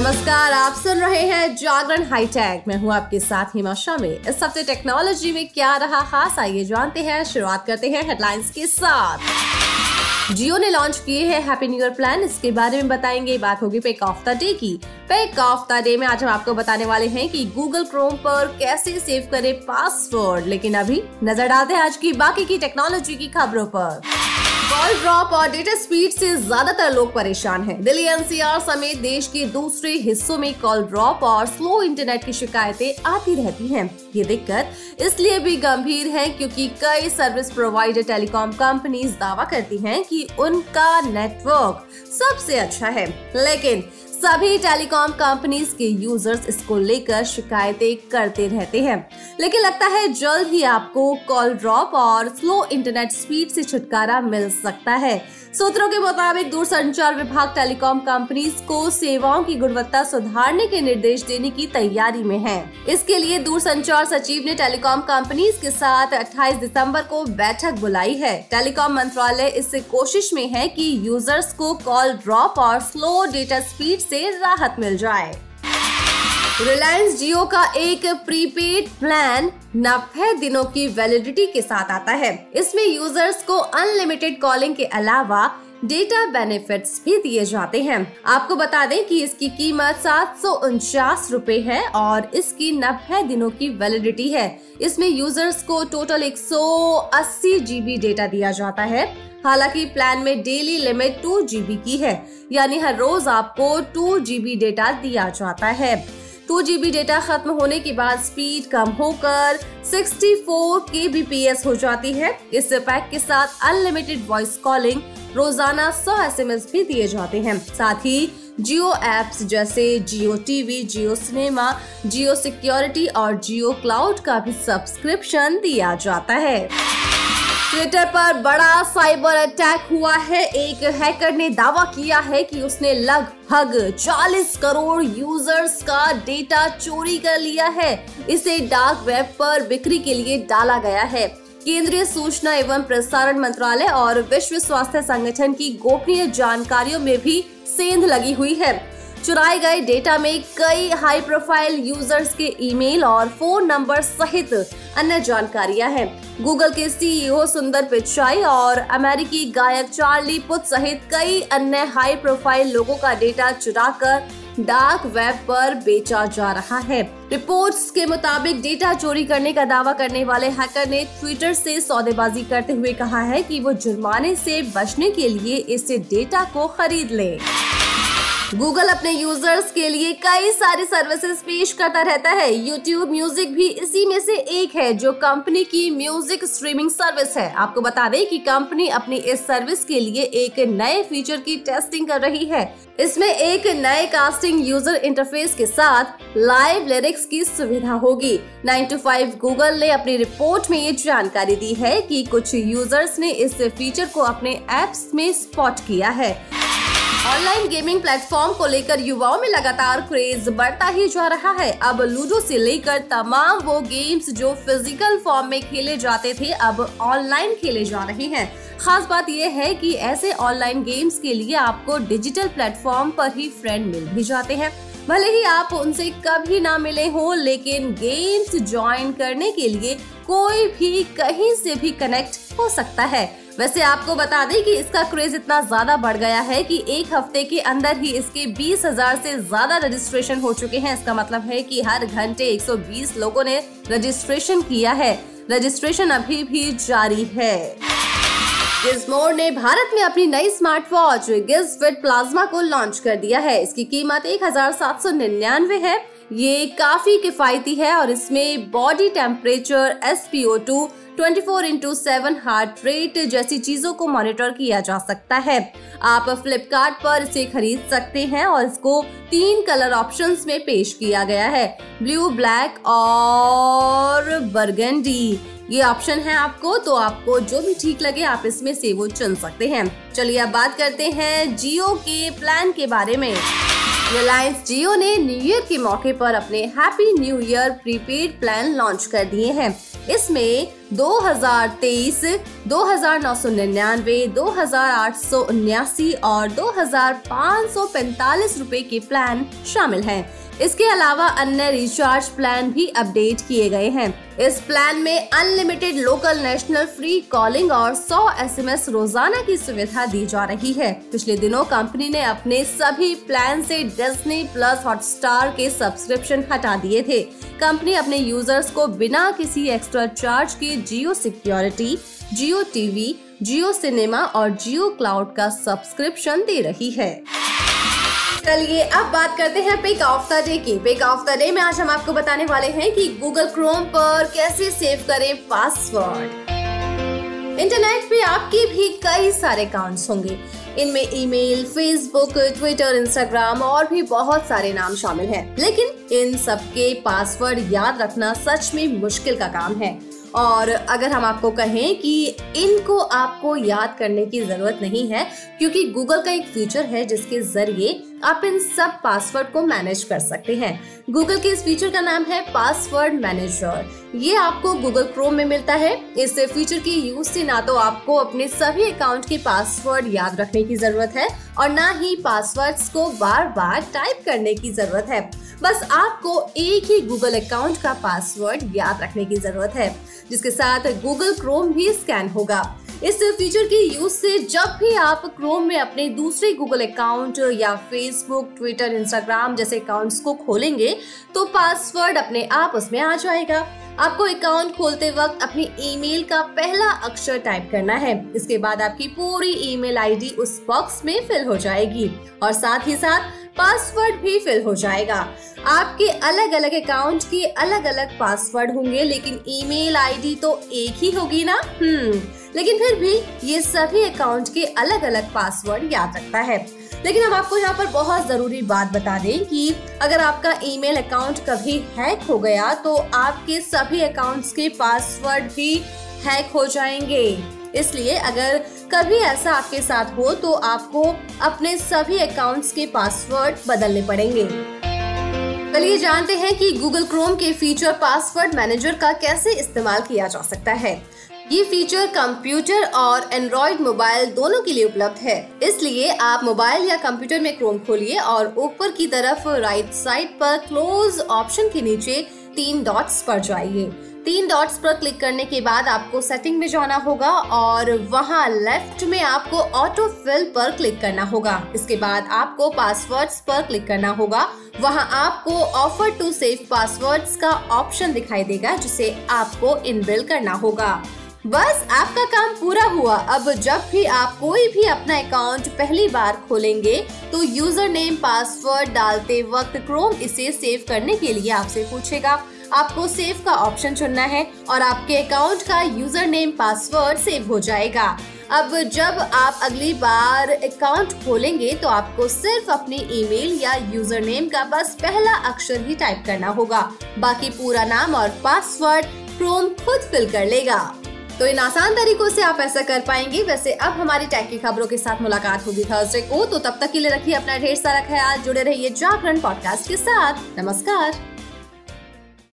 नमस्कार, आप सुन रहे हैं जागरण हाईटेक। मैं हूँ आपके साथ हिमा शामी इस हफ़्ते टेक्नोलॉजी में क्या रहा खास, आइए जानते हैं। शुरुआत करते हैं हेडलाइंस के साथ। जियो ने लॉन्च किए हैं हैप्पी न्यू ईयर प्लान। इसके बारे में बताएँगे। बात होगी पेक ऑफ़ द डे की। पेक ऑफ़ द डे में आज हम आपको बताने वाले हैं कि गूगल क्रोम पर कैसे सेव करें पासवर्ड लेकिन अभी नज़र डालते हैं आज की बाकी की टेक्नोलॉजी की खबरों पर कॉल ड्रॉप और डेटा स्पीड से ज़्यादातर लोग परेशान हैं। दिल्ली एनसीआर समेत देश के दूसरे हिस्सों में कॉल ड्रॉप और स्लो इंटरनेट की शिकायतें आती रहती हैं। ये दिक्कत इसलिए भी गंभीर है क्योंकि कई सर्विस प्रोवाइडर टेलीकॉम कंपनीज़ दावा करती हैं कि उनका नेटवर्क सबसे अच्छा है लेकिन सभी टेलीकॉम कंपनीज़ के यूज़र्स इसको लेकर शिकायतें करते रहते हैं। लेकिन लगता है जल्द ही आपको कॉल ड्रॉप और स्लो इंटरनेट स्पीड से छुटकारा मिल सकता है। सूत्रों के मुताबिक दूरसंचार विभाग टेलीकॉम कंपनीज़ को सेवाओं की गुणवत्ता सुधारने के निर्देश देने की तैयारी में है। इसके लिए दूरसंचार सचिव ने टेलीकॉम कंपनीज़ के साथ 28 दिसंबर को बैठक बुलाई है। टेलीकॉम मंत्रालय इस कोशिश में है कि यूज़र्स को कॉल ड्रॉप और स्लो डेटा स्पीड से राहत मिल जाए। रिलायंस जियो का एक प्रीपेड प्लान नब्बे दिनों की वैलिडिटी के साथ आता है। इसमें यूज़र्स को अनलिमिटेड कॉलिंग के अलावा डेटा बेनिफिट्स भी दिए जाते हैं। आपको बता दें कि इसकी कीमत सात सौ उनचास रूपए है और इसकी नब्बे दिनों की वैलिडिटी है। इसमें यूज़र्स को टोटल 180 जीबी डेटा दिया जाता है। हालाँकि प्लान में डेली लिमिट टू जीबी की है, यानी हर रोज आपको टू जीबी डेटा दिया जाता है। टू जीबी डेटा खत्म होने के बाद स्पीड कम होकर 64 kbps हो जाती है। इस पैक के साथ अनलिमिटेड वॉइस कॉलिंग रोज़ाना 100 एसएमएस भी दिए जाते हैं। साथ ही जियो एप्स जैसे Jio TV, Jio cinema, Jio security और जियो क्लाउड का भी सब्सक्रिप्शन दिया जाता है। ट्विटर पर बड़ा साइबर अटैक हुआ है। एक हैकर ने दावा किया है कि उसने लगभग 40 करोड़ यूज़र्स का डेटा चोरी कर लिया है। इसे डार्क वेब पर बिक्री के लिए डाला गया है। केंद्रीय सूचना एवं प्रसारण मंत्रालय और विश्व स्वास्थ्य संगठन की गोपनीय जानकारियों में भी सेंध लगी हुई है। चुराए गए डेटा में कई हाई प्रोफ़ाइल यूज़र्स के ईमेल और फ़ोन नंबर सहित अन्य जानकारियाँ हैं। गूगल के सीईओ सुंदर पिचाई और अमेरिकी गायक चार्ली पुत सहित कई अन्य हाई प्रोफ़ाइल लोगों का डेटा चुराकर डार्क वेब पर बेचा जा रहा है। रिपोर्ट्स के मुताबिक डेटा चोरी करने का दावा करने वाले हैकर ने ट्विटर से सौदेबाजी करते हुए कहा है कि वो जुर्माने से बचने के लिए इस डेटा को खरीद ले। गूगल अपने यूज़र्स के लिए कई सारी सर्विसेज़ पेश करता रहता है। यूट्यूब म्यूज़िक भी इसी में से एक है, जो कंपनी की म्यूज़िक स्ट्रीमिंग सर्विस है। आपको बता दें कि कंपनी अपनी इस सर्विस के लिए एक नए फीचर की टेस्टिंग कर रही है। इसमें एक नए कास्टिंग यूज़र इंटरफेस के साथ लाइव लिरिक्स की सुविधा होगी। नाइन टू फाइव गूगल ने अपनी रिपोर्ट में ये जानकारी दी है कि कुछ यूज़र्स ने इस फीचर को अपने एप्स में स्पॉट किया है। ऑनलाइन गेमिंग प्लेटफॉर्म को लेकर युवाओं में लगातार क्रेज बढ़ता ही जा रहा है। अब लूडो से लेकर तमाम वो गेम्स जो फ़िज़िकल फॉर्म में खेले जाते थे, अब ऑनलाइन खेले जा रहे हैं। खास बात यह है कि ऐसे ऑनलाइन गेम्स के लिए आपको डिजिटल प्लेटफॉर्म पर ही फ्रेंड मिल भी जाते हैं। भले ही आप उनसे कभी ना मिले हो, लेकिन गेम्स ज्वाइन करने के लिए कोई भी कहीं से भी कनेक्ट हो सकता है। वैसे आपको बता दें कि इसका क्रेज इतना ज़्यादा बढ़ गया है कि एक हफ़्ते के अंदर ही इसके बीस हज़ार से ज़्यादा रजिस्ट्रेशन हो चुके हैं। इसका मतलब है कि हर घंटे 120 लोगों ने रजिस्ट्रेशन किया है। रजिस्ट्रेशन अभी भी जारी है। गिजमोर ने भारत में अपनी नई smart watch Gizfit plasma को लॉन्च कर दिया है। इसकी कीमत एक हज़ार सात सौ निन्यानवे है। ये काफ़ी किफायती है और इसमें body temperature S P O two twenty four into seven heart rate जैसी चीज़ों को मॉनिटर किया जा सकता है। आप फ्लिपकार्ट पर इसे खरीद सकते हैं और इसको तीन कलर ऑप्शंस में पेश किया गया है। ब्लू ब्लैक और बर्गेंडी ये ऑप्शन है आपको तो आपको जो भी ठीक लगे आप इसमें से वो चुन सकते हैं। चलिए अब बात करते हैं जियो के प्लान के बारे में। रिलायंस जियो ने न्यू ईयर के मौके पर अपने happy new year prepaid plan launch कर दिए हैं इसमें 2023, 2999, 2879 और 2545 रुपए के प्लान शामिल हैं। इसके अलावा अन्य रिचार्ज प्लान भी अपडेट किए गए हैं। इस प्लान में unlimited local national free calling और 100 एसएमएस रोज़ाना की सुविधा दी जा रही है। पिछले दिनों कंपनी ने अपने सभी प्लान से डिज्नी प्लस हॉटस्टार के सब्सक्रिप्शन हटा दिए थे। कंपनी अपने यूज़र्स को बिना किसी एक्स्ट्रा चार्ज के Jio security Jio TV Jio cinema और जियो क्लाउड का सब्सक्रिप्शन दे रही है। चलिए अब बात करते हैं पिक ऑफ़ द डे की। पिक ऑफ़ द डे में आज हम आपको बताने वाले हैं कि गूगल क्रोम पर कैसे सेव करें पासवर्ड इंटरनेट पे आपके भी कई सारे अकाउंट्स होंगे। इनमें ईमेल, फेसबुक ट्विटर इंस्टाग्राम और भी बहुत सारे नाम शामिल हैं। लेकिन इन सबके पासवर्ड याद रखना सच में मुश्किल का काम है। और अगर हम आपको कहें कि इनको आपको याद करने की ज़रूरत नहीं है क्योंकि गूगल का एक फीचर है जिसके ज़रिए आप इन सब पासवर्ड को मैनेज कर सकते हैं। गूगल के इस फीचर का नाम है पासवर्ड मैनेजर ये आपको गूगल क्रोम में मिलता है। इस फीचर की यूज़ से ना तो आपको अपने सभी अकाउंट के पासवर्ड याद रखने की ज़रूरत है और ना ही पासवर्ड्स को बार बार टाइप करने की ज़रूरत है। बस आपको एक ही गूगल अकाउंट का पासवर्ड याद रखने की ज़रूरत है, जिसके साथ गूगल क्रोम भी स्कैन होगा। इस फीचर के यूज़ से जब भी आप क्रोम में अपने दूसरे गूगल अकाउंट या फेसबुक ट्विटर इंस्टाग्राम जैसे अकाउंट्स को खोलेंगे तो पासवर्ड अपने आप उसमें आ जाएगा। आपको अकाउंट खोलते वक्त अपनी ईमेल का पहला अक्षर टाइप करना है। इसके बाद आपकी पूरी ईमेल आईडी उस बॉक्स में फिल हो जाएगी। और साथ ही साथ पासवर्ड भी फिल हो जाएगा। आपके अलग अलग अकाउंट के अलग अलग पासवर्ड होंगे, लेकिन ईमेल आईडी तो एक ही होगी ना? हम्म लेकिन फिर भी ये सभी अकाउंट के अलग अलग पासवर्ड याद रखता है। लेकिन हम आपको यहाँ पर बहुत ज़रूरी बात बता दें कि अगर आपका ईमेल अकाउंट कभी हैक हो गया तो आपके सभी अकाउंट्स के पासवर्ड भी हैक हो जाएँगे। इसलिए अगर कभी ऐसा आपके साथ हो तो आपको अपने सभी अकाउंट्स के पासवर्ड बदलने पड़ेंगे। चलिए जानते हैं कि गूगल क्रोम के फीचर पासवर्ड मैनेजर का कैसे इस्तेमाल किया जा सकता है। ये फीचर कंप्यूटर और एंड्रॉइड मोबाइल दोनों के लिए उपलब्ध है। इसलिए आप मोबाइल या कंप्यूटर में क्रोम खोलिए और ऊपर की तरफ़ राइट साइड पर क्लोज ऑप्शन के नीचे तीन डॉट्स पर जाइए। तीन डॉट्स पर क्लिक करने के बाद आपको सेटिंग में जाना होगा और वहाँ लेफ़्ट में आपको ऑटो फिल पर क्लिक करना होगा। इसके बाद आपको पासवर्ड्स पर क्लिक करना होगा। वहाँ आपको ऑफ़र टू सेव पासवर्ड्स का ऑप्शन दिखाई देगा, जिसे आपको इनबिल करना होगा। बस आपका काम पूरा हुआ। अब जब भी आप कोई भी अपना अकाउंट पहली बार खोलेंगे तो यूज़र नेम पासवर्ड डालते वक्त क्रोम इसे सेव करने के लिए आपसे पूछेगा। आपको सेव का ऑप्शन चुनना है और आपके अकाउंट का यूज़र नेम पासवर्ड सेव हो जाएगा। अब जब आप अगली बार अकाउंट खोलेंगे तो आपको सिर्फ़ अपनी ईमेल या यूज़र नेम का बस पहला अक्षर ही टाइप करना होगा। बाकी पूरा नाम और पासवर्ड क्रोम खुद फिल कर लेगा। तो इन आसान तरीकों से आप ऐसा कर पाएँगे। वैसे अब हमारी टैग की खबरों के साथ मुलाकात होगी थर्सडे को। तो तब तक के लिए रखिए अपना ढेर सारा ख्याल। जुड़े रहिए जागरण पॉडकास्ट के साथ। नमस्कार।